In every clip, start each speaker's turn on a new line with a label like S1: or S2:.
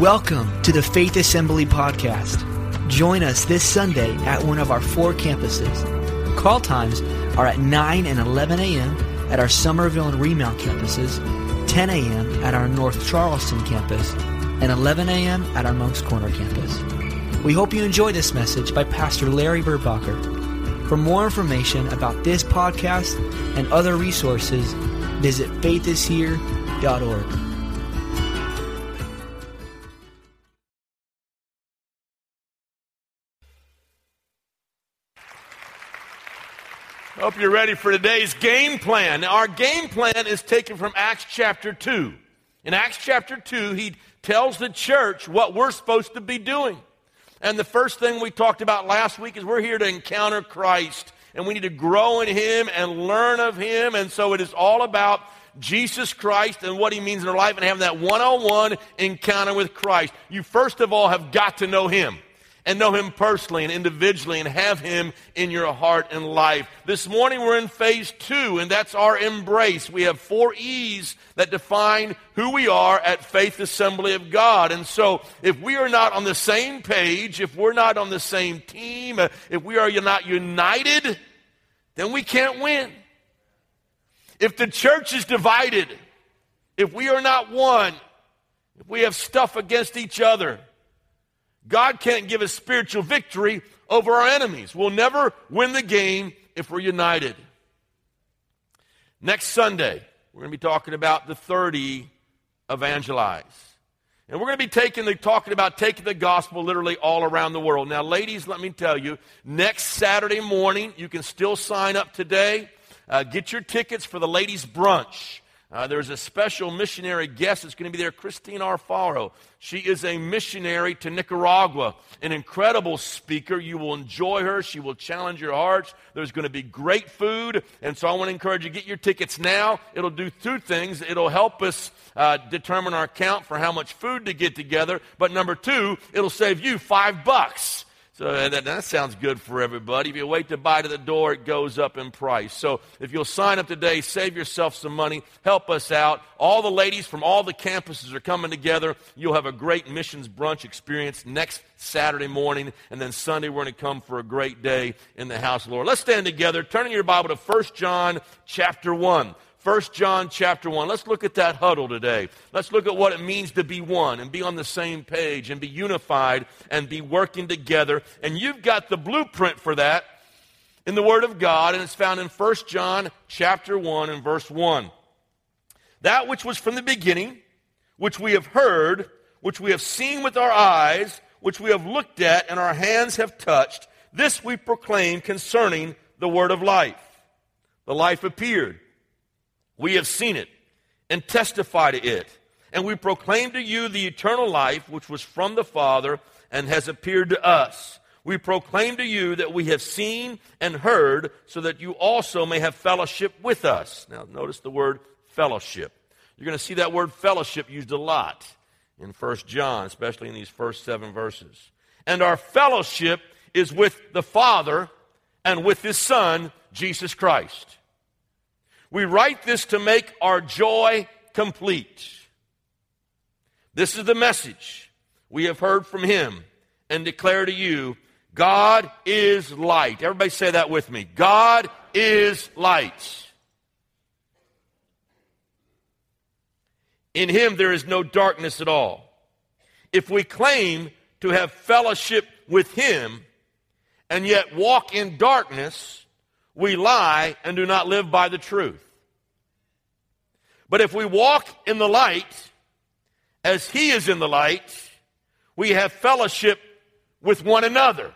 S1: Welcome to the Faith Assembly Podcast. Join us this Sunday at one of our four campuses. Call times are at 9 and 11 a.m. at our Summerville and Remount campuses, 10 a.m. at our North Charleston campus, and 11 a.m. at our Moncks Corner campus. We hope you enjoy this message by Pastor Larry Burbacher. For more information about this podcast and other resources, visit faithishere.org.
S2: Hope you're ready for today's game plan. Now, our game plan is taken from Acts chapter 2. In Acts chapter 2, he tells the church what we're supposed to be doing. And the first thing we talked about last week is we're here to encounter Christ and we need to grow in Him and learn of Him. And so it is all about Jesus Christ and what He means in our life and having that one on one encounter with Christ. You first of all have got to know Him and know Him personally and individually and have Him in your heart and life. This morning we're in phase two, and that's our embrace. We have four E's that define who we are at Faith Assembly of God. And so if we are not on the same page, if we're not on the same team, uh, if we are not united, then we can't win. If the church is divided, if we are not one, if we have stuff against each other, God can't give us spiritual victory over our enemies. We'll never win the game if we're united. Next Sunday, we're going to be talking about the 30 evangelize. And we're going to be taking the, talking about taking the gospel literally all around the world. Now, ladies, let me tell you, next Saturday morning, you can still sign up today. Uh, get your tickets for the ladies' brunch. Uh, there's a special missionary guest that's going to be there, Christine Arfaro. She is a missionary to Nicaragua, an incredible speaker. You will enjoy her. She will challenge your hearts. There's going to be great food. And so I want to encourage you, get your tickets now. It'll do two things. It'll help us uh, determine our count for how much food to get together. But number two, it'll save you five bucks. So that, that, sounds good for everybody. If you wait to buy to the door, it goes up in price. So if you'll sign up today, save yourself some money, help us out. All the ladies from all the campuses are coming together. You'll have a great missions brunch experience next Saturday morning. And then Sunday, we're going to come for a great day in the house Lord. Let's stand together. Turn in your Bible to 1 John chapter 1. 1 John chapter 1. Let's look at that huddle today. Let's look at what it means to be one and be on the same page and be unified and be working together. And you've got the blueprint for that in the Word of God, and it's found in 1 John chapter 1 and verse 1. That which was from the beginning, which we have heard, which we have seen with our eyes, which we have looked at and our hands have touched, this we proclaim concerning the Word of life. The life appeared we have seen it and testify to it. And we proclaim to you the eternal life which was from the Father and has appeared to us. We proclaim to you that we have seen and heard so that you also may have fellowship with us. Now, notice the word fellowship. You're going to see that word fellowship used a lot in 1 John, especially in these first seven verses. And our fellowship is with the Father and with His Son, Jesus Christ. We write this to make our joy complete. This is the message we have heard from him and declare to you God is light. Everybody say that with me. God is light. In him there is no darkness at all. If we claim to have fellowship with him and yet walk in darkness, we lie and do not live by the truth. But if we walk in the light, as He is in the light, we have fellowship with one another.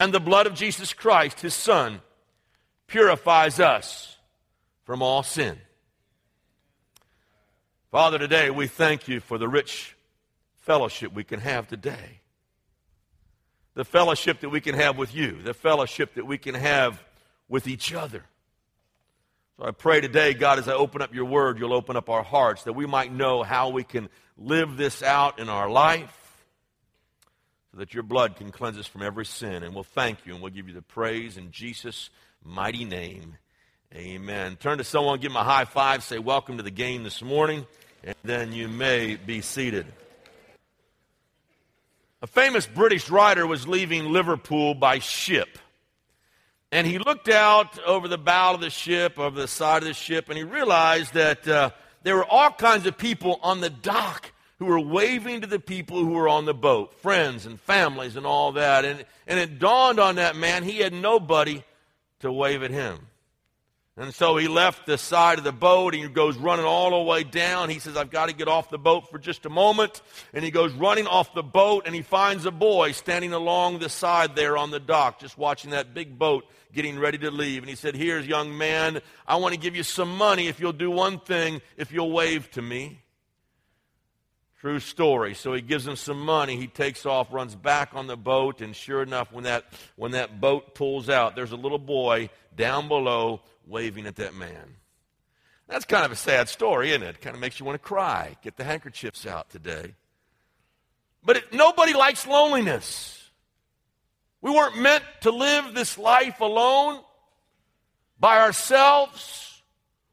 S2: And the blood of Jesus Christ, His Son, purifies us from all sin. Father, today we thank you for the rich fellowship we can have today the fellowship that we can have with you, the fellowship that we can have with each other. So I pray today, God, as I open up your word, you'll open up our hearts that we might know how we can live this out in our life so that your blood can cleanse us from every sin. And we'll thank you and we'll give you the praise in Jesus' mighty name. Amen. Turn to someone, give them a high five, say, Welcome to the game this morning. and then you may be seated. A famous British writer was leaving Liverpool by ship. And he looked out over the bow of the ship, over the side of the ship, and he realized that uh, there were all kinds of people on the dock who were waving to the people who were on the boat, friends and families and all that. And, and it dawned on that man he had nobody to wave at him. And so he left the side of the boat and he goes running all the way down. He says, I've got to get off the boat for just a moment. And he goes running off the boat and he finds a boy standing along the side there on the dock, just watching that big boat getting ready to leave. And he said, Here's, young man, I want to give you some money if you'll do one thing, if you'll wave to me. True story. So he gives him some money. He takes off, runs back on the boat, and sure enough, when that, when that boat pulls out, there's a little boy down below waving at that man. That's kind of a sad story, isn't it? Kind of makes you want to cry. Get the handkerchiefs out today. But it, nobody likes loneliness. We weren't meant to live this life alone by ourselves.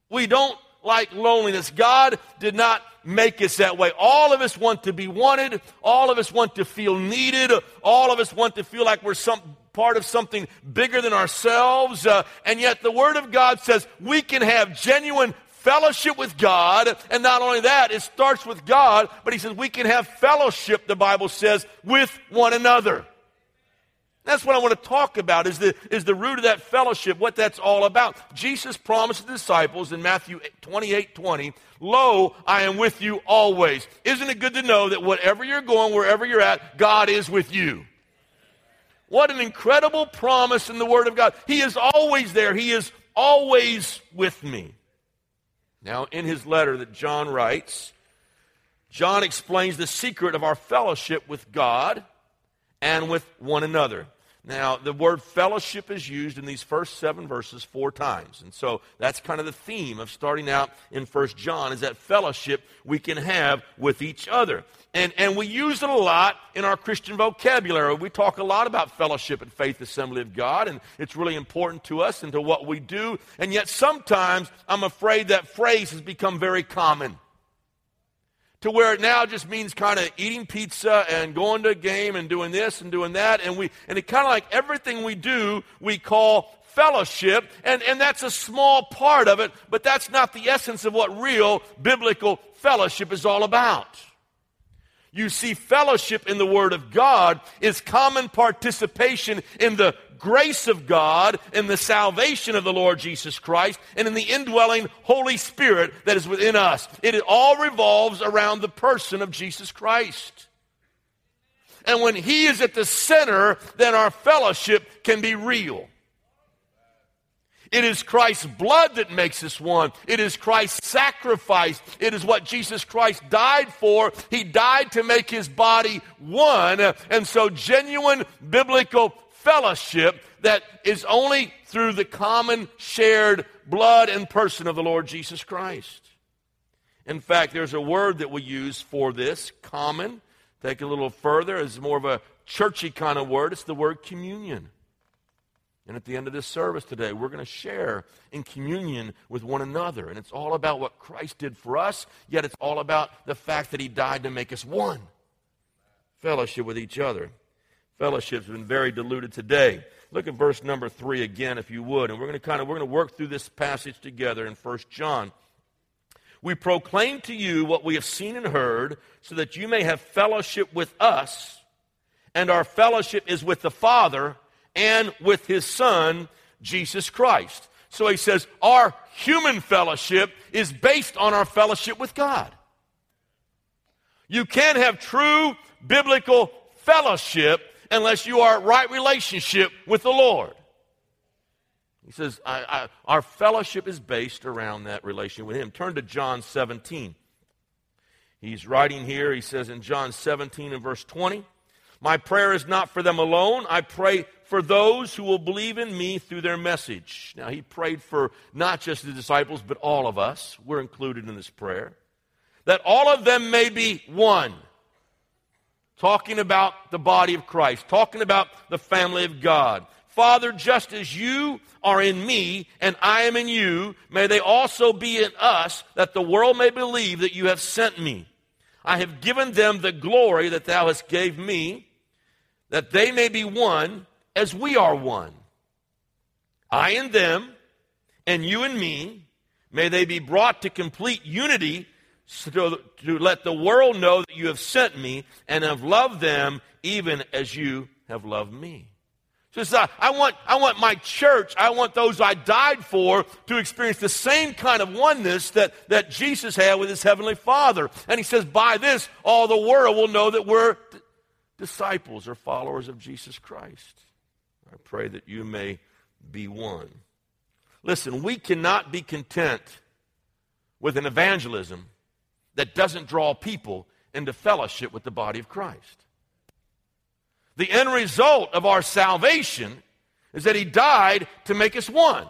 S2: We don't like loneliness. God did not make us that way. All of us want to be wanted. All of us want to feel needed. All of us want to feel like we're some, part of something bigger than ourselves. Uh, and yet the Word of God says we can have genuine fellowship with God. And not only that, it starts with God, but He says we can have fellowship, the Bible says, with one another. That's what I want to talk about is the, is the root of that fellowship, what that's all about. Jesus promised the disciples in Matthew 28 20, Lo, I am with you always. Isn't it good to know that whatever you're going, wherever you're at, God is with you? What an incredible promise in the Word of God. He is always there. He is always with me. Now, in his letter that John writes, John explains the secret of our fellowship with God and with one another. Now, the word fellowship is used in these first seven verses four times. And so that's kind of the theme of starting out in First John is that fellowship we can have with each other. And, and we use it a lot in our Christian vocabulary. We talk a lot about fellowship and Faith Assembly of God, and it's really important to us and to what we do. And yet sometimes I'm afraid that phrase has become very common to where it now just means kind of eating pizza and going to a game and doing this and doing that. And we, and it kind of like everything we do, we call fellowship. And, and that's a small part of it, but that's not the essence of what real biblical fellowship is all about. You see, fellowship in the Word of God is common participation in the grace of God, in the salvation of the Lord Jesus Christ, and in the indwelling Holy Spirit that is within us. It all revolves around the person of Jesus Christ. And when He is at the center, then our fellowship can be real. It is Christ's blood that makes us one. It is Christ's sacrifice. It is what Jesus Christ died for. He died to make his body one. And so, genuine biblical fellowship that is only through the common shared blood and person of the Lord Jesus Christ. In fact, there's a word that we use for this, common. Take a little further, it's more of a churchy kind of word. It's the word communion. And at the end of this service today, we're going to share in communion with one another. And it's all about what Christ did for us, yet it's all about the fact that He died to make us one. Fellowship with each other. Fellowship's been very diluted today. Look at verse number three again, if you would. And we're going to kind of we're going to work through this passage together in First John. We proclaim to you what we have seen and heard, so that you may have fellowship with us, and our fellowship is with the Father and with his son, Jesus Christ. So he says, our human fellowship is based on our fellowship with God. You can't have true biblical fellowship unless you are right relationship with the Lord. He says, I, I, our fellowship is based around that relation with Him. Turn to John 17. He's writing here, he says in John 17 and verse 20, My prayer is not for them alone. I pray for those who will believe in me through their message. Now, he prayed for not just the disciples, but all of us. We're included in this prayer. That all of them may be one. Talking about the body of Christ, talking about the family of God. Father, just as you are in me and I am in you, may they also be in us, that the world may believe that you have sent me. I have given them the glory that thou hast gave me, that they may be one as we are one. I and them, and you and me, may they be brought to complete unity so to let the world know that you have sent me and have loved them even as you have loved me. So uh, I, want, I want my church, I want those I died for to experience the same kind of oneness that, that Jesus had with his heavenly Father. And he says, by this, all the world will know that we're d- disciples or followers of Jesus Christ. I pray that you may be one. Listen, we cannot be content with an evangelism that doesn't draw people into fellowship with the body of Christ. The end result of our salvation is that He died to make us one.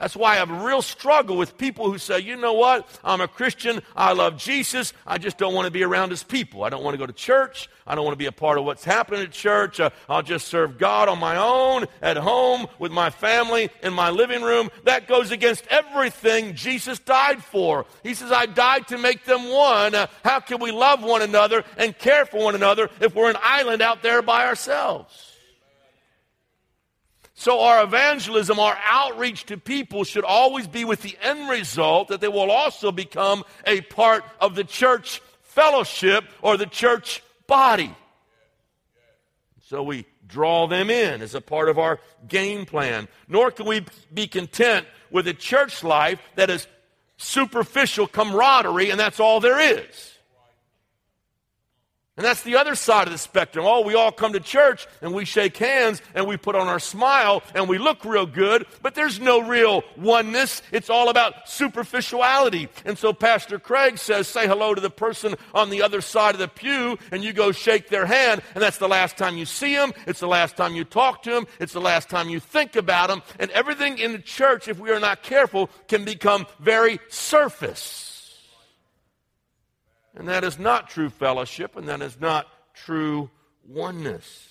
S2: That's why I have a real struggle with people who say, you know what, I'm a Christian, I love Jesus, I just don't want to be around his people. I don't want to go to church, I don't want to be a part of what's happening at church. Uh, I'll just serve God on my own, at home, with my family, in my living room. That goes against everything Jesus died for. He says, I died to make them one. Uh, how can we love one another and care for one another if we're an island out there by ourselves? So, our evangelism, our outreach to people should always be with the end result that they will also become a part of the church fellowship or the church body. So, we draw them in as a part of our game plan. Nor can we be content with a church life that is superficial camaraderie and that's all there is. And that's the other side of the spectrum. Oh, we all come to church and we shake hands and we put on our smile and we look real good, but there's no real oneness. It's all about superficiality. And so Pastor Craig says, say hello to the person on the other side of the pew and you go shake their hand, and that's the last time you see them. It's the last time you talk to them. It's the last time you think about them. And everything in the church, if we are not careful, can become very surface. And that is not true fellowship, and that is not true oneness.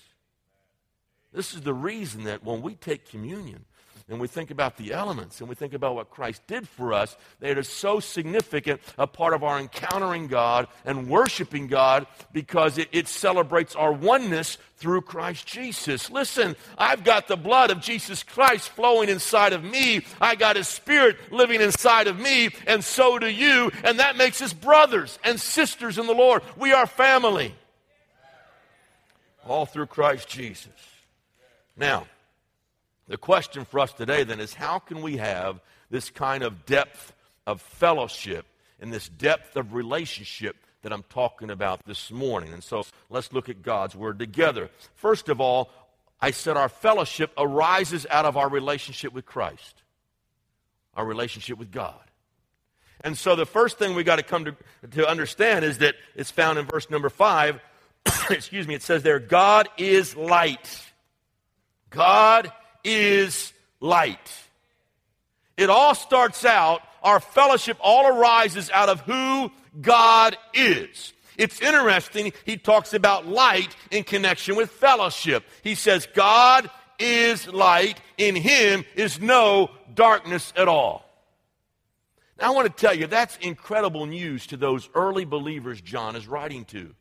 S2: This is the reason that when we take communion and we think about the elements and we think about what Christ did for us, that is so significant a part of our encountering God and worshiping God because it, it celebrates our oneness through Christ Jesus. Listen, I've got the blood of Jesus Christ flowing inside of me. I got his spirit living inside of me, and so do you. And that makes us brothers and sisters in the Lord. We are family. All through Christ Jesus. Now, the question for us today then is how can we have this kind of depth of fellowship and this depth of relationship that I'm talking about this morning. And so let's look at God's Word together. First of all, I said our fellowship arises out of our relationship with Christ, our relationship with God. And so the first thing we got to come to, to understand is that it's found in verse number five. Excuse me, it says there, God is light. God is light. It all starts out, our fellowship all arises out of who God is. It's interesting, he talks about light in connection with fellowship. He says, God is light, in him is no darkness at all. Now, I want to tell you, that's incredible news to those early believers John is writing to.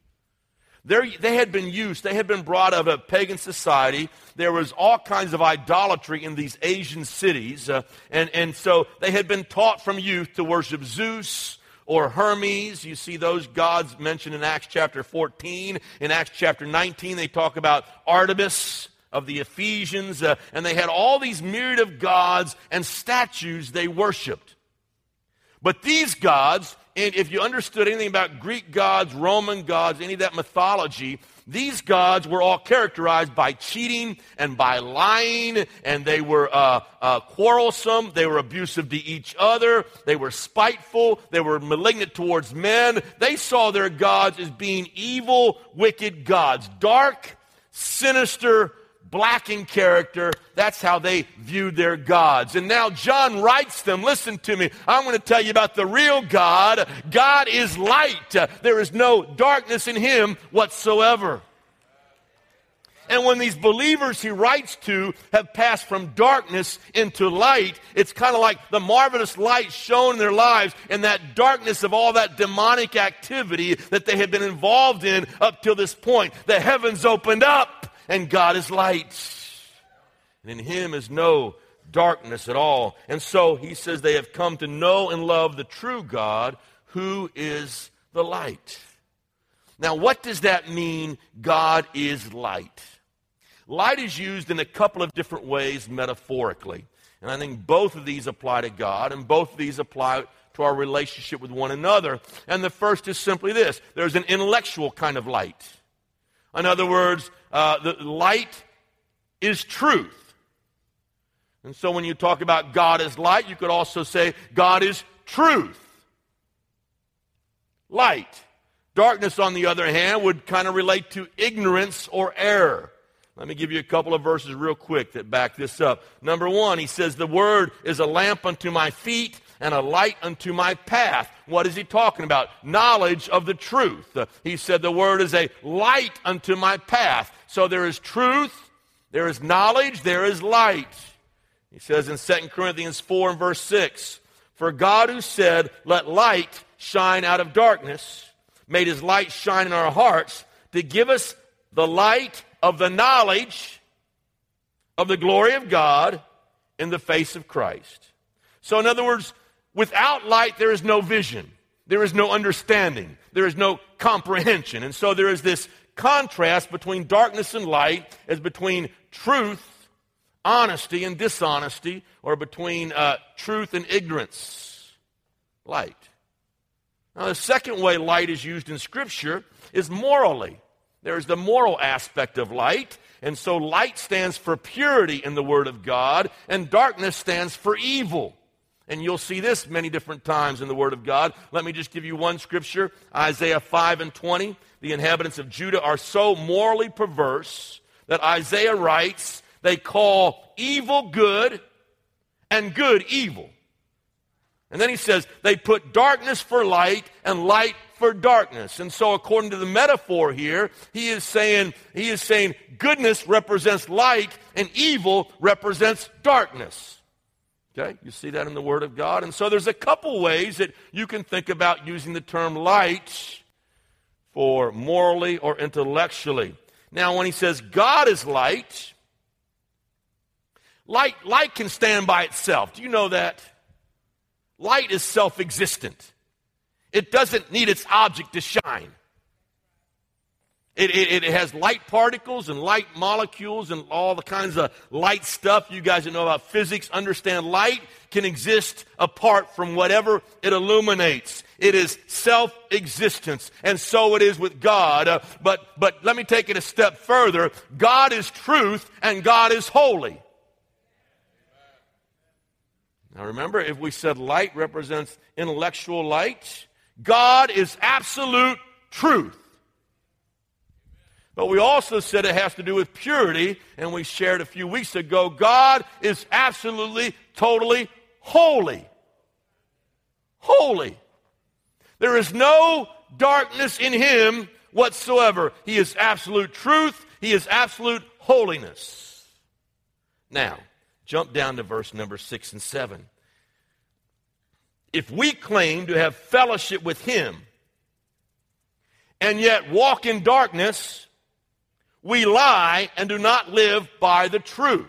S2: They're, they had been used, they had been brought of a pagan society. There was all kinds of idolatry in these Asian cities. Uh, and, and so they had been taught from youth to worship Zeus or Hermes. You see those gods mentioned in Acts chapter 14. In Acts chapter 19, they talk about Artemis of the Ephesians. Uh, and they had all these myriad of gods and statues they worshiped. But these gods and if you understood anything about Greek gods, Roman gods, any of that mythology, these gods were all characterized by cheating and by lying, and they were uh, uh, quarrelsome, they were abusive to each other, they were spiteful, they were malignant towards men. They saw their gods as being evil, wicked gods, dark, sinister, black in character. That's how they viewed their gods. And now John writes them. Listen to me. I'm going to tell you about the real God. God is light. There is no darkness in him whatsoever. And when these believers he writes to have passed from darkness into light, it's kind of like the marvelous light shone in their lives and that darkness of all that demonic activity that they had been involved in up till this point. The heavens opened up and God is light. And in him is no darkness at all. And so he says they have come to know and love the true God who is the light. Now, what does that mean? God is light. Light is used in a couple of different ways metaphorically. And I think both of these apply to God, and both of these apply to our relationship with one another. And the first is simply this there's an intellectual kind of light. In other words, uh, the light is truth. And so when you talk about God as light, you could also say God is truth. Light. Darkness, on the other hand, would kind of relate to ignorance or error. Let me give you a couple of verses real quick that back this up. Number one, he says, The word is a lamp unto my feet and a light unto my path. What is he talking about? Knowledge of the truth. He said, The word is a light unto my path. So there is truth, there is knowledge, there is light. He says in 2 Corinthians 4 and verse 6 For God who said, Let light shine out of darkness, made his light shine in our hearts to give us the light of the knowledge of the glory of God in the face of Christ. So, in other words, without light, there is no vision, there is no understanding, there is no comprehension. And so, there is this contrast between darkness and light, as between truth, honesty, and dishonesty, or between uh, truth and ignorance. Light. Now, the second way light is used in Scripture is morally. There's the moral aspect of light. And so light stands for purity in the Word of God, and darkness stands for evil. And you'll see this many different times in the Word of God. Let me just give you one scripture Isaiah 5 and 20. The inhabitants of Judah are so morally perverse that Isaiah writes, they call evil good and good evil. And then he says, they put darkness for light and light for darkness. And so according to the metaphor here, he is saying, he is saying goodness represents light and evil represents darkness. Okay? You see that in the Word of God? And so there's a couple ways that you can think about using the term light for morally or intellectually. Now, when he says God is light, light, light can stand by itself. Do you know that? Light is self existent, it doesn't need its object to shine. It, it, it, has light particles and light molecules and all the kinds of light stuff. You guys that know about physics understand light can exist apart from whatever it illuminates. It is self existence. And so it is with God. Uh, but, but let me take it a step further God is truth and God is holy. Now remember, if we said light represents intellectual light, God is absolute truth. But we also said it has to do with purity, and we shared a few weeks ago God is absolutely, totally holy. Holy. There is no darkness in him whatsoever. He is absolute truth, he is absolute holiness. Now, Jump down to verse number 6 and 7. If we claim to have fellowship with him and yet walk in darkness, we lie and do not live by the truth.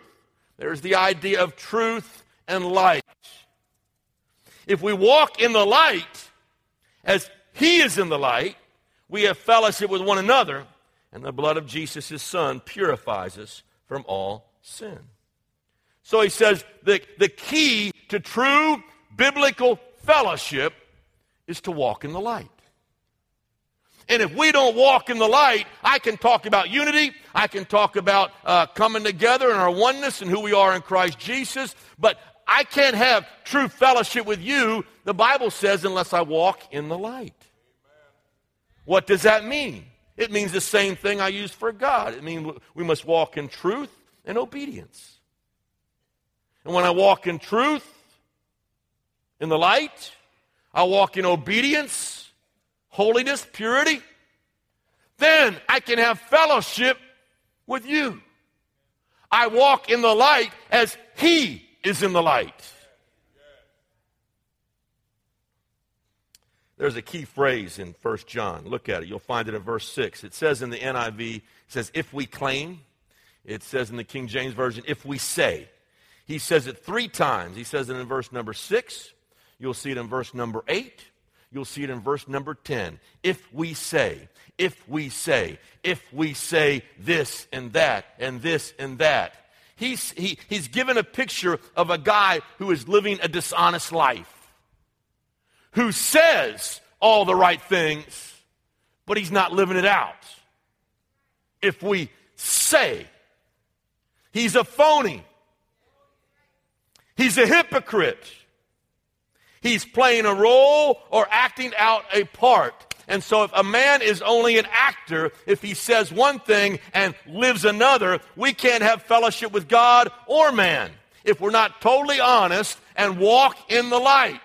S2: There's the idea of truth and light. If we walk in the light as he is in the light, we have fellowship with one another, and the blood of Jesus, his son, purifies us from all sin. So he says the, the key to true biblical fellowship is to walk in the light. And if we don't walk in the light, I can talk about unity. I can talk about uh, coming together and our oneness and who we are in Christ Jesus. But I can't have true fellowship with you, the Bible says, unless I walk in the light. What does that mean? It means the same thing I used for God. It means we must walk in truth and obedience. And when I walk in truth, in the light, I walk in obedience, holiness, purity, then I can have fellowship with you. I walk in the light as He is in the light. There's a key phrase in 1 John. Look at it. You'll find it in verse 6. It says in the NIV, it says, if we claim. It says in the King James Version, if we say. He says it three times. He says it in verse number 6. You'll see it in verse number 8. You'll see it in verse number 10. If we say, if we say, if we say this and that and this and that. He's, he, he's given a picture of a guy who is living a dishonest life who says all the right things, but he's not living it out. If we say he's a phony, he's a hypocrite, he's playing a role or acting out a part. And so, if a man is only an actor, if he says one thing and lives another, we can't have fellowship with God or man if we're not totally honest and walk in the light.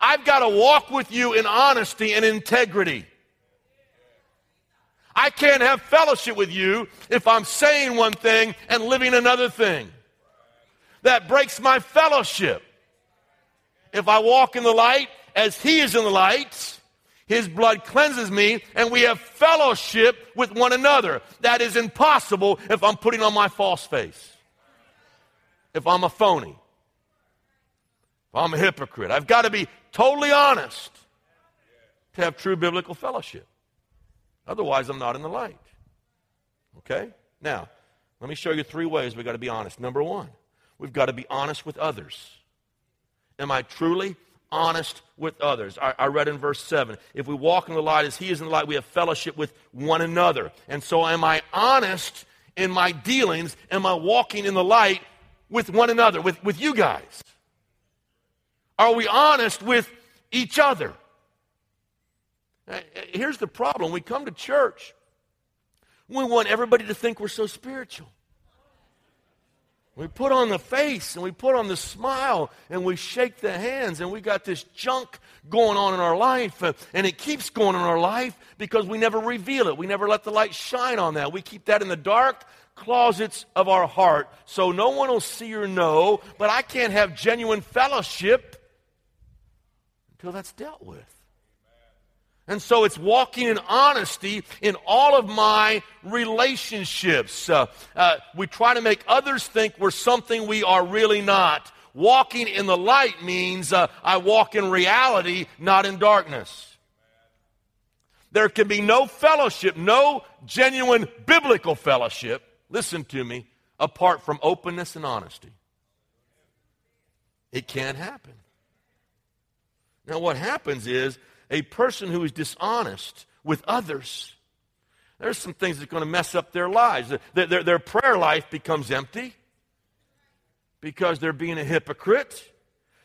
S2: I've got to walk with you in honesty and integrity. I can't have fellowship with you if I'm saying one thing and living another thing. That breaks my fellowship. If I walk in the light as He is in the light, His blood cleanses me and we have fellowship with one another. That is impossible if I'm putting on my false face. If I'm a phony. If I'm a hypocrite. I've got to be totally honest to have true biblical fellowship. Otherwise, I'm not in the light. Okay? Now, let me show you three ways we've got to be honest. Number one, we've got to be honest with others. Am I truly honest with others? I, I, read in verse 7 if we walk in the light as He is in the light, we have fellowship with one another. And so, am I honest in my dealings? Am I walking in the light with one another, with, with you guys? Are we honest with each other? Eh, eh, here's the problem we come to church, we want everybody to think we're so spiritual. We put on the face and we put on the smile and we shake the hands and we got this junk going on in our life and it keeps going in our life because we never reveal it. We never let the light shine on that. We keep that in the dark closets of our heart so no one will see or know, but I can't have genuine fellowship until that's dealt with. And so it's walking in honesty in all of my relationships. Uh, uh, we try to make others think we're something we are really not. Walking in the light means uh, I walk in reality, not in darkness. There can be no fellowship, no genuine biblical fellowship, listen to me, apart from openness and honesty. It can't happen. Now, what happens is a person who is dishonest with others, there's some things that's going to mess up their lives. Their, their, their prayer life becomes empty because they're being a hypocrite.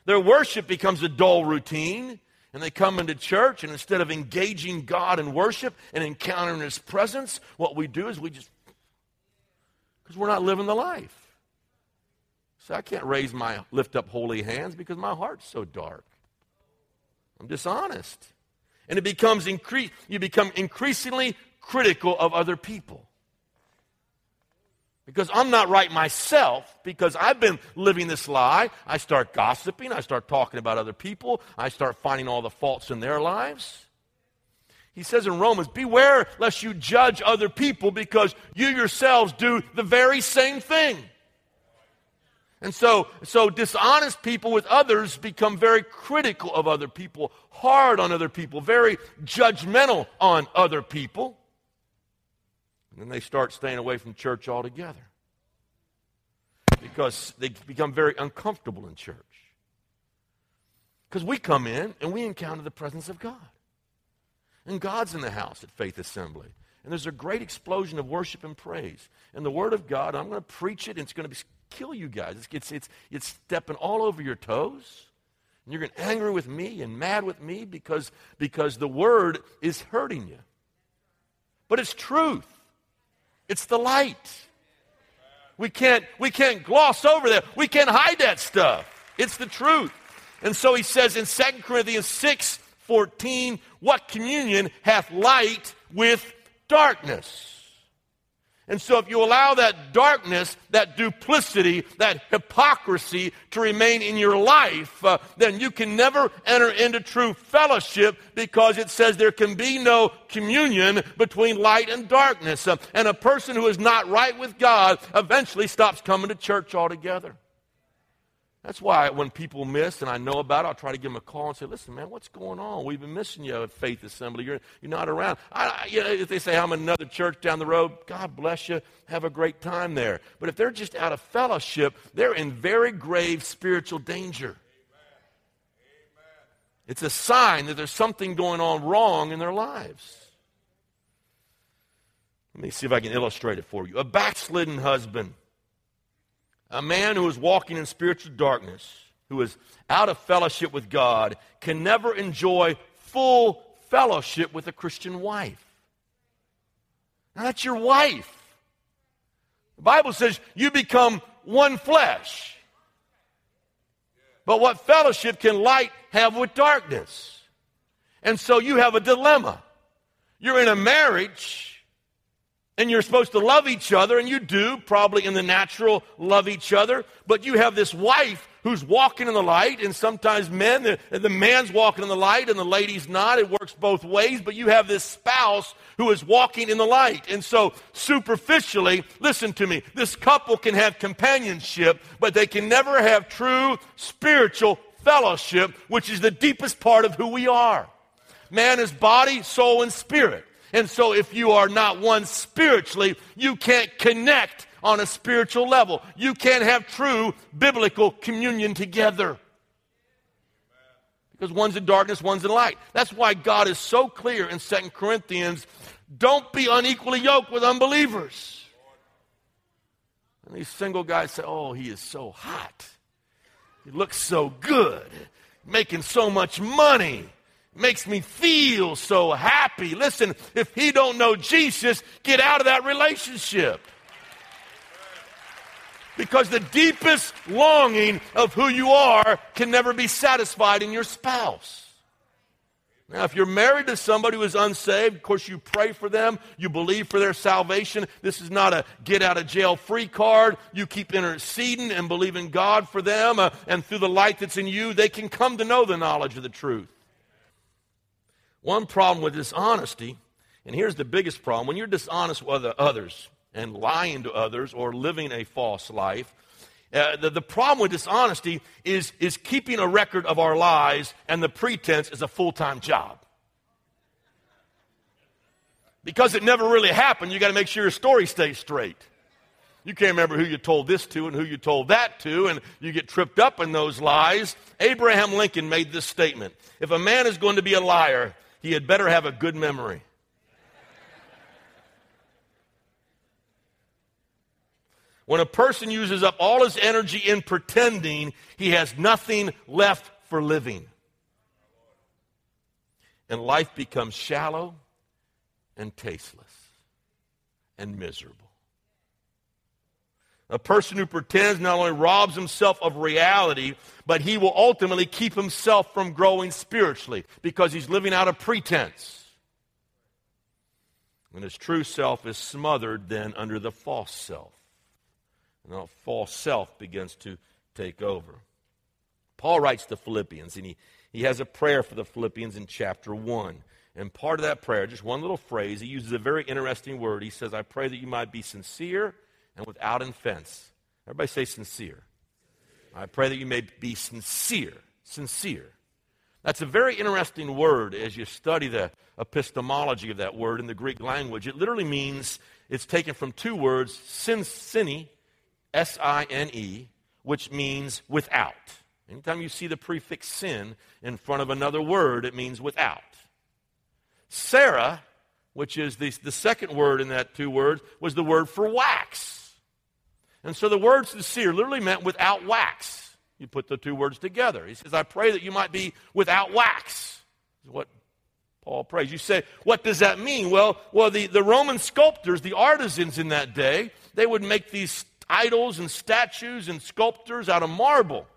S2: Their worship becomes a dull routine. And they come into church, and instead of engaging God in worship and encountering His presence, what we do is we just, because we're not living the life. So I can't raise my, lift up holy hands because my heart's so dark. I'm dishonest. And it becomes incre- you become increasingly critical of other people. Because I'm not right myself, because I've been living this lie. I start gossiping, I start talking about other people, I start finding all the faults in their lives. He says in Romans, Beware lest you judge other people because you yourselves do the very same thing. And so, so dishonest people with others become very critical of other people, hard on other people, very judgmental on other people. And then they start staying away from church altogether because they become very uncomfortable in church. Because we come in and we encounter the presence of God. And God's in the house at Faith Assembly. And there's a great explosion of worship and praise. And the Word of God, I'm going to preach it, and it's going to be kill you guys. It's, it's, it's, it's stepping all over your toes. And you're getting angry with me and mad with me because, because the word is hurting you. But it's truth. It's the light. We can't, we can't gloss over that. We can't hide that stuff. It's the truth. And so he says in 2 Corinthians 6 14, what communion hath light with darkness? And so, if you allow that darkness, that duplicity, that hypocrisy to remain in your life, uh, then you can never enter into true fellowship because it says there can be no communion between light and darkness. Uh, and a person who is not right with God eventually stops coming to church altogether. That's why when people miss and I know about it, I'll try to give them a call and say, listen, man, what's going on? We've been missing you at Faith Assembly. You're, you're not around. I, you know, if they say, I'm in another church down the road, God bless you. Have a great time there. But if they're just out of fellowship, they're in very grave spiritual danger. It's a sign that there's something going on wrong in their lives. Let me see if I can illustrate it for you. A backslidden husband a man who is walking in spiritual darkness, who is out of fellowship with God, can never enjoy full fellowship with a Christian wife. Now, that's your wife. The Bible says you become one flesh. But what fellowship can light have with darkness? And so you have a dilemma. You're in a marriage and you're supposed to love each other, and you do, probably in the natural, love each other. But you have this wife who's walking in the light, and sometimes men, the, the man's walking in the light and the lady's not. It works both ways, but you have this spouse who is walking in the light. And so, superficially, listen to me, this couple can have companionship, but they can never have true spiritual fellowship, which is the deepest part of who we are. Man is body, soul, and spirit. And so, if you are not one spiritually, you can't connect on a spiritual level. You can't have true biblical communion together. Because one's in darkness, one's in light. That's why God is so clear in Second Corinthians don't be unequally yoked with unbelievers. And these single guys say, Oh, he is so hot. He looks so good, making so much money makes me feel so happy. Listen, if he don't know Jesus, get out of that relationship. Because the deepest longing of who you are can never be satisfied in your spouse. Now, if you're married to somebody who is unsaved, of course, you pray for them, you believe for their salvation. This is not a get out of jail free card. You keep interceding and believing God for them, uh, and through the light that's in you, they can come to know the knowledge of the truth. One problem with dishonesty, and here's the biggest problem when you're dishonest with others and lying to others or living a false life, uh, the, the problem with dishonesty is, is keeping a record of our lies, and the pretense is a full time job. Because it never really happened, you got to make sure your story stays straight. You can't remember who you told this to and who you told that to, and you get tripped up in those lies. Abraham Lincoln made this statement If a man is going to be a liar, he had better have a good memory. When a person uses up all his energy in pretending, he has nothing left for living. And life becomes shallow and tasteless and miserable. A person who pretends not only robs himself of reality, but he will ultimately keep himself from growing spiritually because he's living out of pretense. And his true self is smothered then under the false self. And the false self begins to take over. Paul writes to Philippians, and he, he has a prayer for the Philippians in chapter 1. And part of that prayer, just one little phrase, he uses a very interesting word. He says, I pray that you might be sincere and without offense. Everybody say sincere. I pray that you may be sincere. Sincere. That's a very interesting word as you study the epistemology of that word in the Greek language. It literally means it's taken from two words, sin, sine, S I N E, which means without. Anytime you see the prefix sin in front of another word, it means without. cera, which is the, the second word in that two words, was the word for wax. And so the word sincere literally meant without wax. You put the two words together. He says, I pray that you might be without wax. Is what Paul prays. You say, what does that mean? Well, well, the, the Roman sculptors, the artisans in that day, they would make these idols and statues and sculptures out of marble.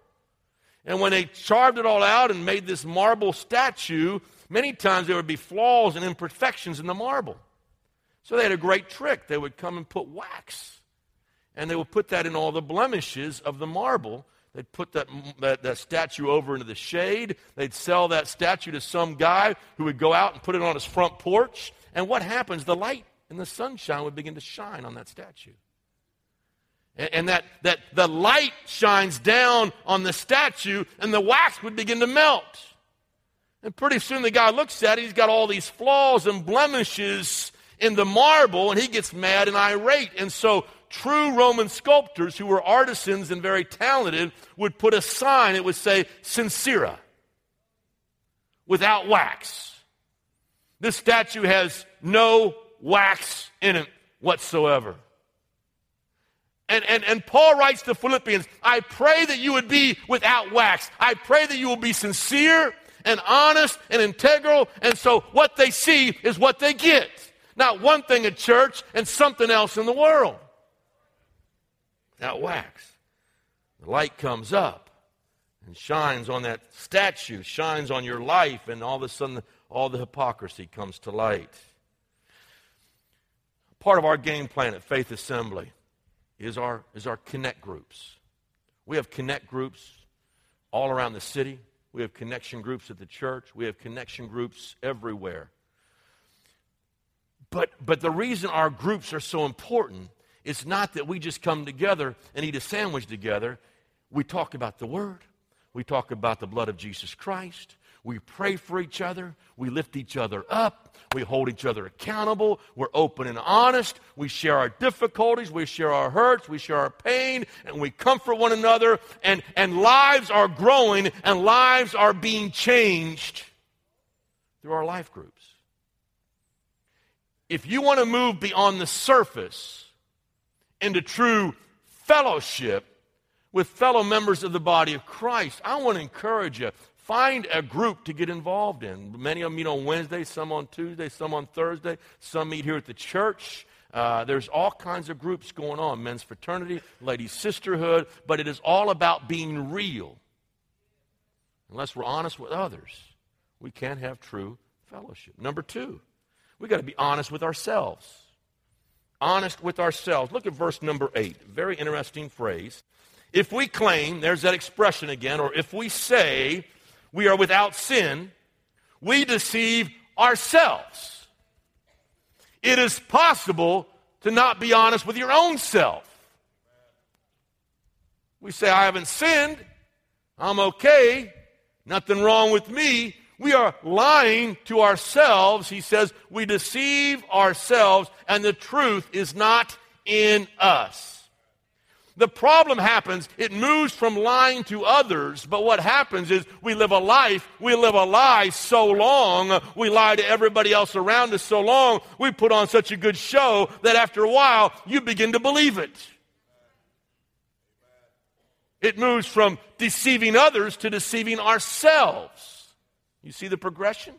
S2: And when they carved it all out and made this marble statue, many times there would be flaws and imperfections in the marble. So they had a great trick. They would come and put wax, and they would put that in all the blemishes of the marble. They'd put that, that, that, statue over into the shade. They'd sell that statue to some guy who would go out and put it on his front porch. And what happens? The light and the sunshine would begin to shine on that statue. And, and that, that the light shines down on the statue, and the wax would begin to melt. And pretty soon the guy looks at it, he's got all these flaws and blemishes in the marble, and he gets mad and irate. And so true Roman sculptors who were artisans and very talented would put a sign, it would say, Sincera, without wax. This statue has no wax in it whatsoever. And, and, and Paul writes to Philippians, I pray that you would be without wax. I pray that you will be sincere and honest and integral. And so what they see is what they get. Not one thing at church and something else in the world. Without wax. The light comes up and shines on that statue, shines on your life, and all of a sudden all the hypocrisy comes to light. Part of our game plan at Faith Assembly is our, is our connect groups. We have connect groups all around the city. We have connection groups at the church. We have connection groups everywhere. But, but the reason our groups are so important is not that we just come together and eat a sandwich together. We talk about the Word. We talk about the blood of Jesus Christ. We pray for each other. We lift each other up. We hold each other accountable. We're open and honest. We share our difficulties. We share our hurts. We share our pain. And we comfort one another. And, and lives are growing and lives are being changed through our life groups. If you want to move beyond the surface into true fellowship with fellow members of the body of Christ, I want to encourage you Find a group to get involved in. Many of them meet on Wednesday, some on Tuesday, some on Thursday, some meet here at the church. Uh, there's all kinds of groups going on men's fraternity, ladies' sisterhood, but it is all about being real. Unless we're honest with others, we can't have true fellowship. Number two, we've got to be honest with ourselves. Honest with ourselves. Look at verse number eight. Very interesting phrase. If we claim, there's that expression again, or if we say we are without sin, we deceive ourselves. It is possible to not be honest with your own self. We say, I haven't sinned. I'm okay. Nothing wrong with me. We are lying to ourselves. He says, we deceive ourselves, and the truth is not in us. The problem happens, it moves from lying to others, but what happens is we live a life, we live a lie so long, we lie to everybody else around us so long, we put on such a good show that after a while you begin to believe it. It moves from deceiving others to deceiving ourselves. You see the progression?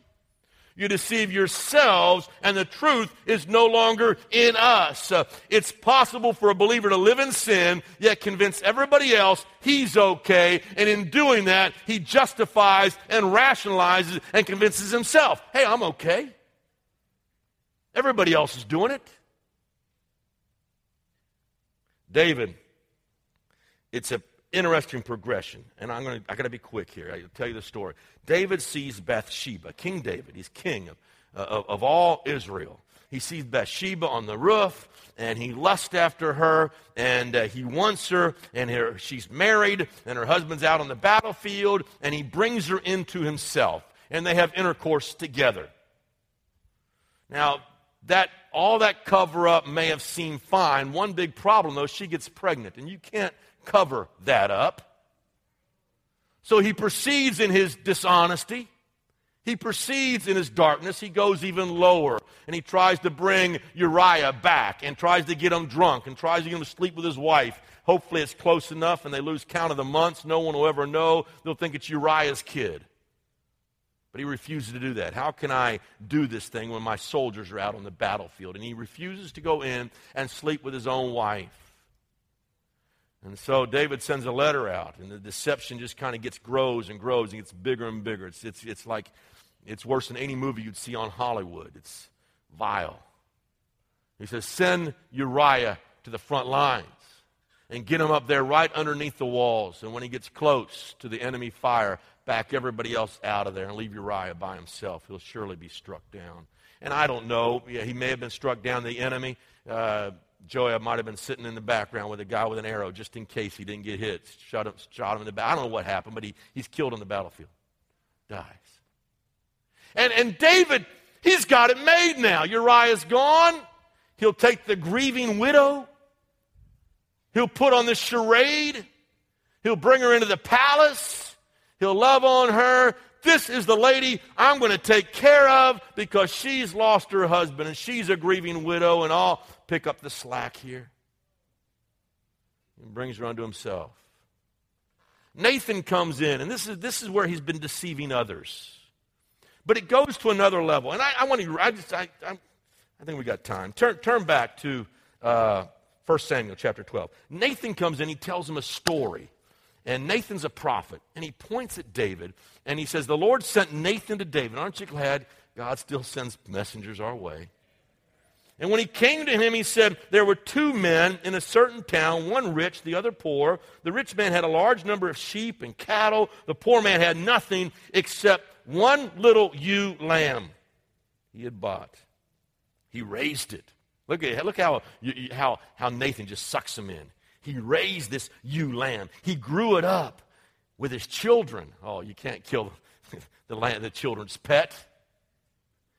S2: You deceive yourselves, and the truth is no longer in us. It's possible for a believer to live in sin, yet convince everybody else he's okay, and in doing that, he justifies and rationalizes and convinces himself, hey, I'm okay. Everybody else is doing it. David, it's a interesting progression. And I'm going to, I got to be quick here. I'll tell you the story. David sees Bathsheba, King David. He's king of, uh, of, of all Israel. He sees Bathsheba on the roof, and he lusts after her, and uh, he wants her, and her, she's married, and her husband's out on the battlefield, and he brings her into himself, and they have intercourse together. Now, that all that cover up may have seemed fine. One big problem, though, she gets pregnant, and you can't cover that up. So he proceeds in his dishonesty. He proceeds in his darkness. He goes even lower and he tries to bring Uriah back and tries to get him drunk and tries to get him to sleep with his wife. Hopefully, it's close enough and they lose count of the months. No one will ever know. They'll think it's Uriah's kid. But he refuses to do that. How can I do this thing when my soldiers are out on the battlefield? And he refuses to go in and sleep with his own wife. And so David sends a letter out, and the deception just kind of gets grows and grows and gets bigger and bigger. It's, it's, it's like it's worse than any movie you'd see on Hollywood. It's vile. He says, Send Uriah to the front lines and get him up there right underneath the walls. And when he gets close to the enemy fire, back everybody else out of there and leave Uriah by himself. He'll surely be struck down. And I don't know. Yeah, he may have been struck down, the enemy. Uh, Joab might have been sitting in the background with a guy with an arrow just in case he didn't get hit. Shot him, shot him in the back. I don't know what happened, but he, he's killed on the battlefield. Dies. And, and David, he's got it made now. Uriah's gone. He'll take the grieving widow. He'll put on the charade. He'll bring her into the palace. He'll love on her. This is the lady I'm going to take care of because she's lost her husband and she's a grieving widow, and I'll pick up the slack here. And brings her unto himself. Nathan comes in, and this is, this is where he's been deceiving others. But it goes to another level. And I, I want to, I just, I, I, I, think we got time. Turn, turn back to uh, 1 Samuel chapter 12. Nathan comes in, he tells him a story. And Nathan's a prophet, and he points at David, and he says, The Lord sent Nathan to David. Aren't you glad God still sends messengers our way? And when he came to him, he said, There were two men in a certain town, one rich, the other poor. The rich man had a large number of sheep and cattle. The poor man had nothing except one little ewe lamb he had bought. He raised it. Look at look how, how, how Nathan just sucks him in. He raised this ewe lamb. He grew it up with his children. Oh, you can't kill the, lamb, the children's pet.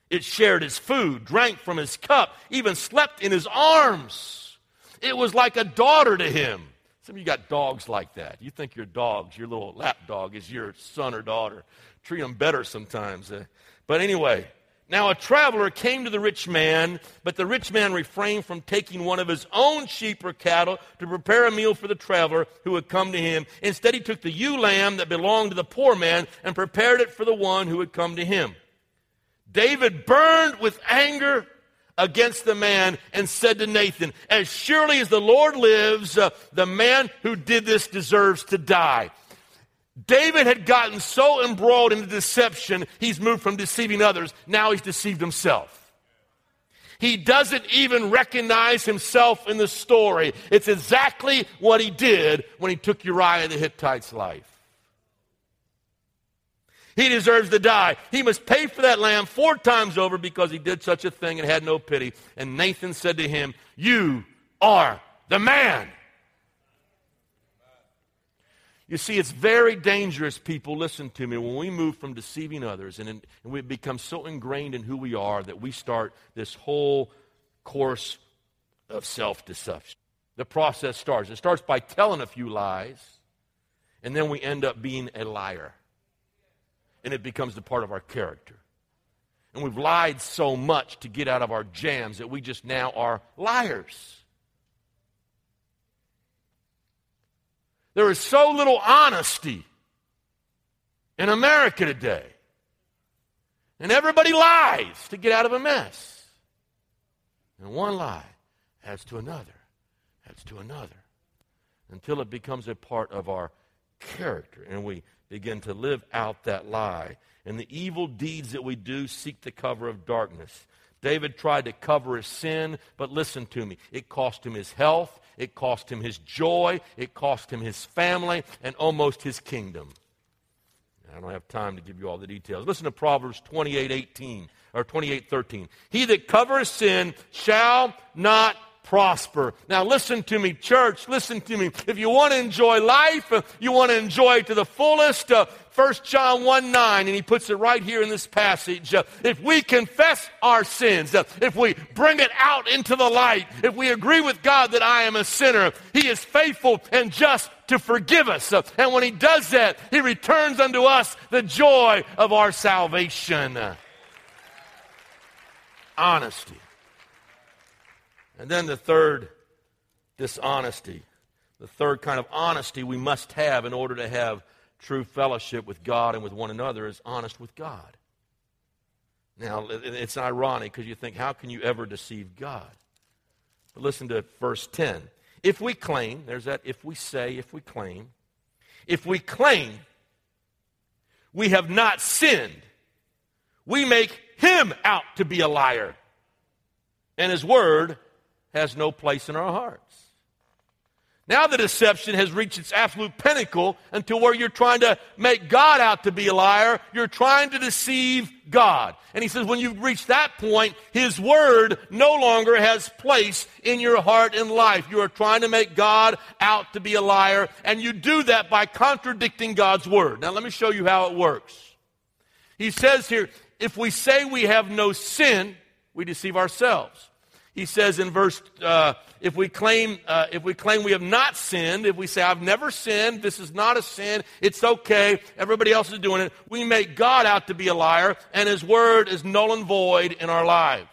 S2: It shared his food, drank from his cup, even slept in his arms. It was like a daughter to him. Some of you got dogs like that. You think your dogs, your little lap dog, is your son or daughter. Treat them better sometimes. Uh, but anyway, now a traveler came to the rich man, but the rich man refrained from taking one of his own sheep or cattle to prepare a meal for the traveler who had come to him. Instead, he took the ewe lamb that belonged to the poor man and prepared it for the one who had come to him. David burned with anger against the man and said to Nathan, As surely as the Lord lives, uh, the man who did this deserves to die. David had gotten so embroiled in the deception, he's moved from deceiving others, now he's deceived himself. He doesn't even recognize himself in the story. It's exactly what he did when he took Uriah the Hittite's life. He deserves to die. He must pay for that lamb four times over because he did such a thing and had no pity. And Nathan said to him, You are the man. You see, it's very dangerous, people, listen to me, when we move from deceiving others and, in, and we become so ingrained in who we are that we start this whole course of self deception. The process starts. It starts by telling a few lies, and then we end up being a liar. And it becomes a part of our character. And we've lied so much to get out of our jams that we just now are liars. There is so little honesty in America today. And everybody lies to get out of a mess. And one lie adds to another, adds to another, until it becomes a part of our character and we begin to live out that lie. And the evil deeds that we do seek the cover of darkness. David tried to cover his sin, but listen to me. It cost him his health, it cost him his joy, it cost him his family, and almost his kingdom. I don't have time to give you all the details. Listen to Proverbs 28 18 or 28 13. He that covers sin shall not prosper. Now, listen to me, church. Listen to me. If you want to enjoy life, uh, you want to enjoy it to the fullest. Uh, 1 John 1 9, and he puts it right here in this passage. Uh, if we confess our sins, uh, if we bring it out into the light, if we agree with God that I am a sinner, he is faithful and just to forgive us. Uh, and when he does that, he returns unto us the joy of our salvation. Honesty. And then the third dishonesty, the third kind of honesty we must have in order to have true fellowship with God and with one another is honest with God. Now, it's ironic because you think, how can you ever deceive God? But listen to verse 10. If we claim, there's that if we say, if we claim, if we claim we have not sinned, we make him out to be a liar, and his word has no place in our hearts. Now the deception has reached its absolute pinnacle until where you're trying to make God out to be a liar. You're trying to deceive God. And he says when you've reached that point, his word no longer has place in your heart and life. You are trying to make God out to be a liar, and you do that by contradicting God's word. Now let me show you how it works. He says here, if we say we have no sin, we deceive ourselves. He says in verse, uh, if we claim, uh, if we claim we have not sinned, if we say I've never sinned, this is not a sin, it's okay, everybody else is doing it, we make God out to be a liar, and His word is null and void in our lives.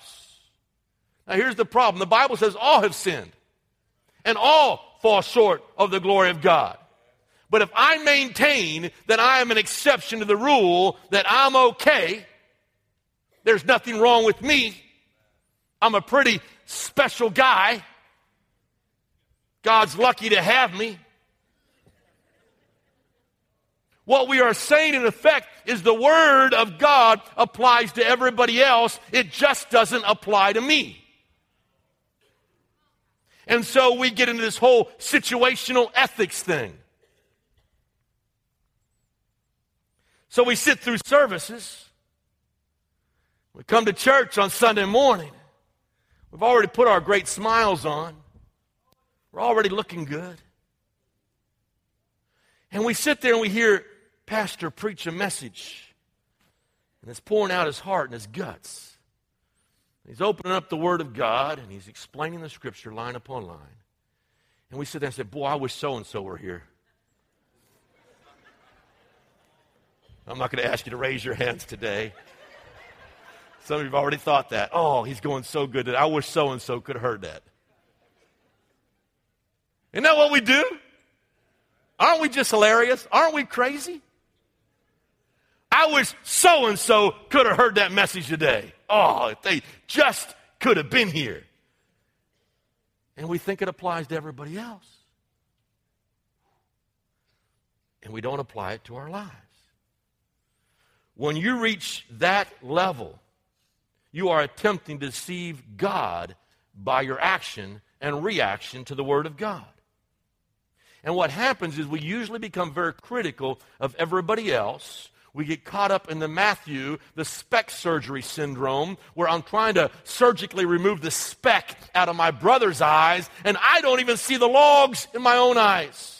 S2: Now here's the problem: the Bible says all have sinned, and all fall short of the glory of God. But if I maintain that I am an exception to the rule, that I'm okay, there's nothing wrong with me I'm a pretty special guy. God's lucky to have me. What we are saying, in effect, is the Word of God applies to everybody else, it just doesn't apply to me. And so we get into this whole situational ethics thing. So we sit through services. We come to church on Sunday morning. We've already put our great smiles on. We're already looking good. And we sit there and we hear Pastor preach a message. And it's pouring out his heart and his guts. He's opening up the Word of God and he's explaining the Scripture line upon line. And we sit there and say, Boy, I wish so and so were here. I'm not going to ask you to raise your hands today. Some of you have already thought that. Oh, he's going so good that I wish so and so could have heard that. Isn't that what we do? Aren't we just hilarious? Aren't we crazy? I wish so and so could have heard that message today. Oh, if they just could have been here. And we think it applies to everybody else. And we don't apply it to our lives. When you reach that level, you are attempting to deceive God by your action and reaction to the Word of God. And what happens is we usually become very critical of everybody else. We get caught up in the Matthew, the speck surgery syndrome, where I'm trying to surgically remove the speck out of my brother's eyes, and I don't even see the logs in my own eyes.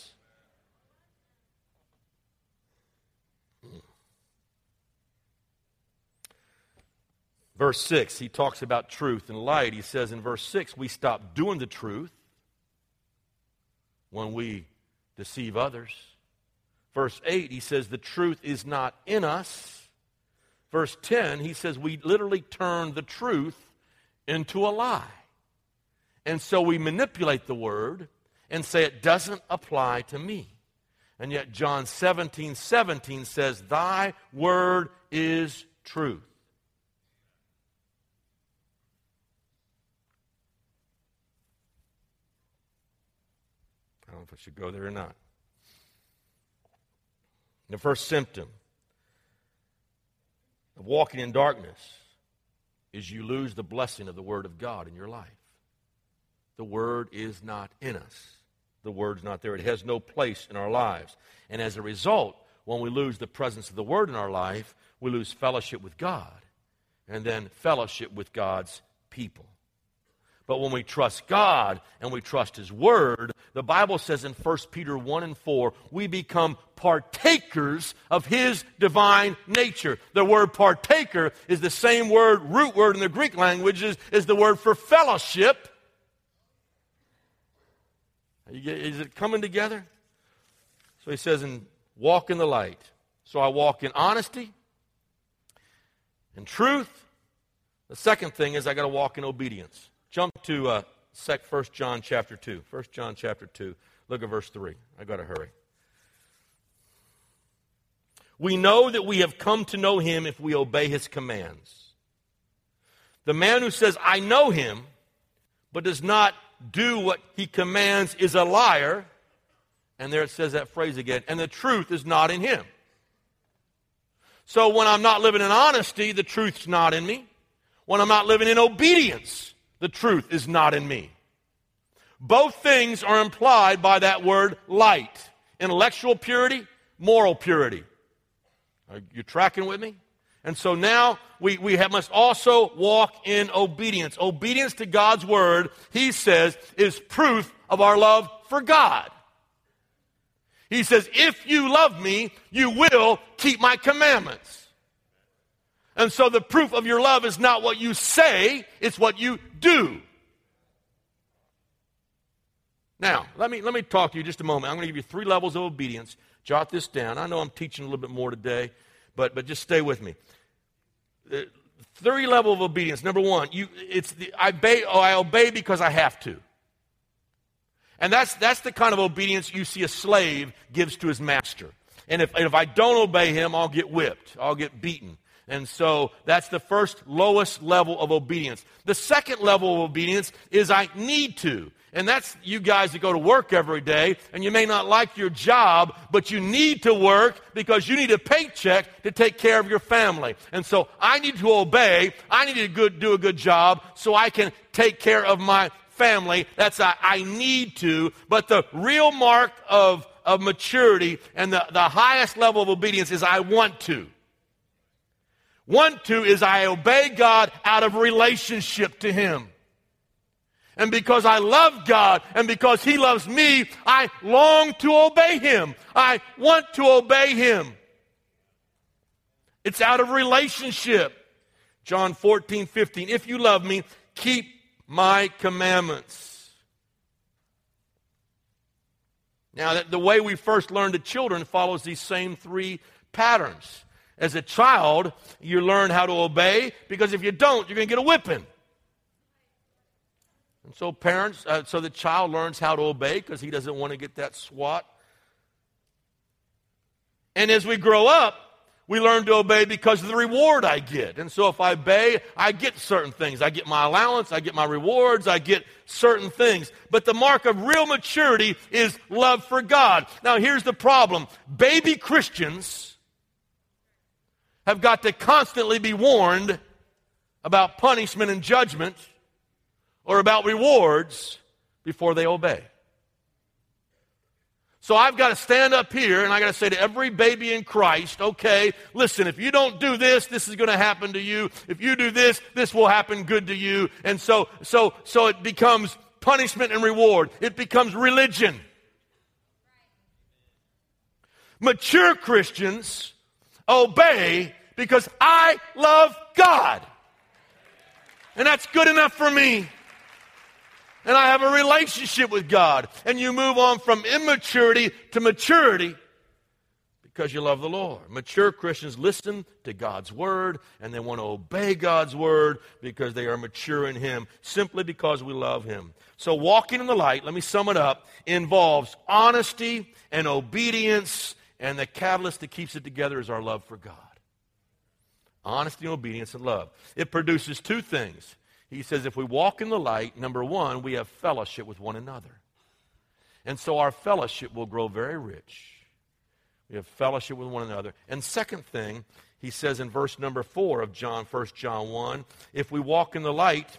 S2: Verse 6, he talks about truth and light. He says in verse 6, we stop doing the truth when we deceive others. Verse 8, he says the truth is not in us. Verse 10, he says we literally turn the truth into a lie. And so we manipulate the word and say it doesn't apply to me. And yet John 17, 17 says, Thy word is truth. If I should go there or not. The first symptom of walking in darkness is you lose the blessing of the Word of God in your life. The Word is not in us. The Word's not there. It has no place in our lives. And as a result, when we lose the presence of the Word in our life, we lose fellowship with God and then fellowship with God's people. But when we trust God and we trust His Word, the Bible says in 1 Peter 1 and 4, we become partakers of His divine nature. The word partaker is the same word, root word in the Greek languages, is the word for fellowship. Is it coming together? So he says, and walk in the light. So I walk in honesty and truth. The second thing is I got to walk in obedience. Jump to uh, 1 John chapter 2. 1 John chapter 2. Look at verse 3. I got to hurry. We know that we have come to know him if we obey his commands. The man who says, I know him, but does not do what he commands is a liar. And there it says that phrase again. And the truth is not in him. So when I'm not living in honesty, the truth's not in me. When I'm not living in obedience, the truth is not in me. Both things are implied by that word light intellectual purity, moral purity. Are you tracking with me? And so now we, we have, must also walk in obedience. Obedience to God's word, he says, is proof of our love for God. He says, if you love me, you will keep my commandments. And so the proof of your love is not what you say, it's what you do. Now, let me, let me talk to you just a moment. I'm going to give you three levels of obedience. Jot this down. I know I'm teaching a little bit more today, but, but just stay with me. The three level of obedience. Number one, you, it's the, I, obey, oh, I obey because I have to. And that's, that's the kind of obedience you see a slave gives to his master. And if, and if I don't obey him, I'll get whipped, I'll get beaten. And so that's the first lowest level of obedience. The second level of obedience is I need to. And that's you guys that go to work every day, and you may not like your job, but you need to work because you need a paycheck to take care of your family. And so I need to obey. I need to good, do a good job so I can take care of my family. That's I need to. But the real mark of, of maturity and the, the highest level of obedience is I want to. Want to is I obey God out of relationship to Him. And because I love God and because He loves me, I long to obey Him. I want to obey Him. It's out of relationship. John 14, 15. If you love me, keep my commandments. Now, the way we first learn to children follows these same three patterns. As a child, you learn how to obey because if you don't, you're going to get a whipping. And so, parents, uh, so the child learns how to obey because he doesn't want to get that swat. And as we grow up, we learn to obey because of the reward I get. And so if I obey, I get certain things. I get my allowance, I get my rewards, I get certain things. But the mark of real maturity is love for God. Now here's the problem. Baby Christians have got to constantly be warned about punishment and judgment or about rewards before they obey. So I've got to stand up here and I got to say to every baby in Christ, okay, listen, if you don't do this, this is going to happen to you. If you do this, this will happen good to you. And so, so, so it becomes punishment and reward. It becomes religion. Mature Christians obey because I love God. And that's good enough for me and I have a relationship with God. And you move on from immaturity to maturity because you love the Lord. Mature Christians listen to God's word and they want to obey God's word because they are mature in Him, simply because we love Him. So, walking in the light, let me sum it up, involves honesty and obedience, and the catalyst that keeps it together is our love for God. Honesty, and obedience, and love. It produces two things he says if we walk in the light, number one, we have fellowship with one another. And so our fellowship will grow very rich. We have fellowship with one another. And second thing, he says in verse number four of John, 1 John 1, if we walk in the light,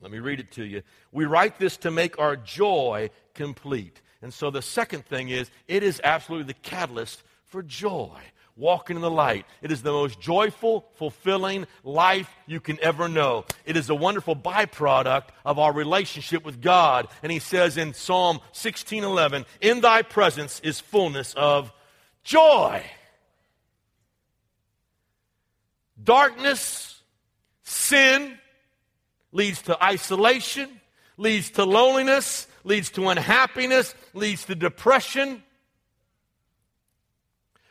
S2: let me read it to you. We write this to make our joy complete. And so the second thing is, it is absolutely the catalyst for joy walking in the light. It is the most joyful, fulfilling life you can ever know. It is a wonderful byproduct of our relationship with God. And he says in Psalm 16:11, "In thy presence is fullness of joy." Darkness, sin leads to isolation, leads to loneliness, leads to unhappiness, leads to depression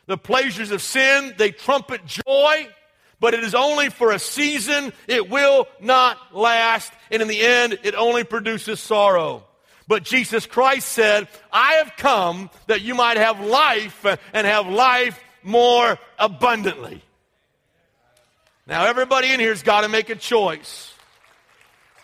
S2: the pleasures of sin, they trumpet joy, but it is only for a season. It will not last. And in the end, it only produces sorrow. But Jesus Christ said, I have come that you might have life and have life more abundantly. Now, everybody in here has got to make a choice.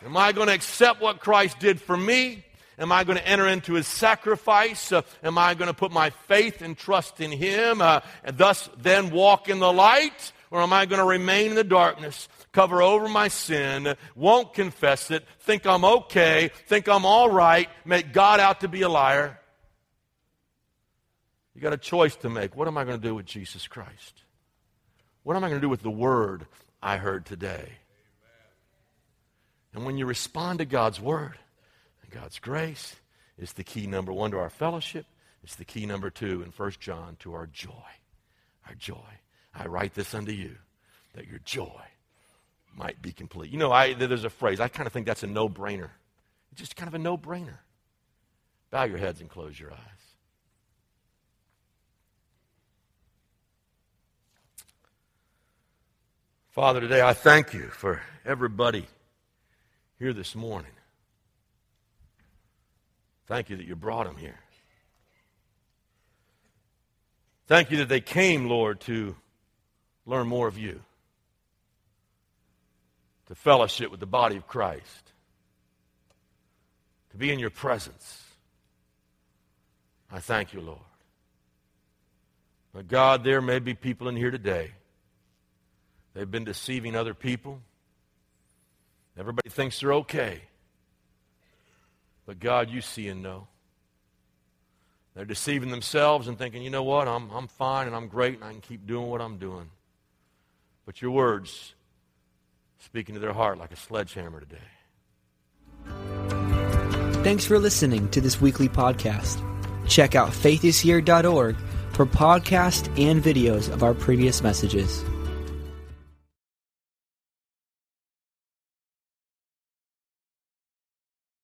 S2: Am I going to accept what Christ did for me? Am I going to enter into his sacrifice? Uh, am I going to put my faith and trust in him uh, and thus then walk in the light? Or am I going to remain in the darkness, cover over my sin, won't confess it, think I'm okay, think I'm all right, make God out to be a liar? You got a choice to make. What am I going to do with Jesus Christ? What am I going to do with the word I heard today? And when you respond to God's word God's grace, is the key number one to our fellowship. It's the key number two in 1 John to our joy. Our joy. I write this unto you that your joy might be complete. You know, I, there's a phrase, I kind of think that's a no brainer. It's just kind of a no brainer. Bow your heads and close your eyes. Father, today I thank you for everybody here this morning. Thank you that you brought them here. Thank you that they came, Lord, to learn more of you, to fellowship with the body of Christ, to be in your presence. I thank you, Lord. But God, there may be people in here today. They've been deceiving other people. Everybody thinks they're okay. But God, you see and know. They're deceiving themselves and thinking, you know what, I'm, I'm fine and I'm great and I can keep doing what I'm doing. But your words speaking to their heart like a sledgehammer today.
S1: Thanks for listening to this weekly podcast. Check out faithishere.org for podcasts and videos of our previous messages.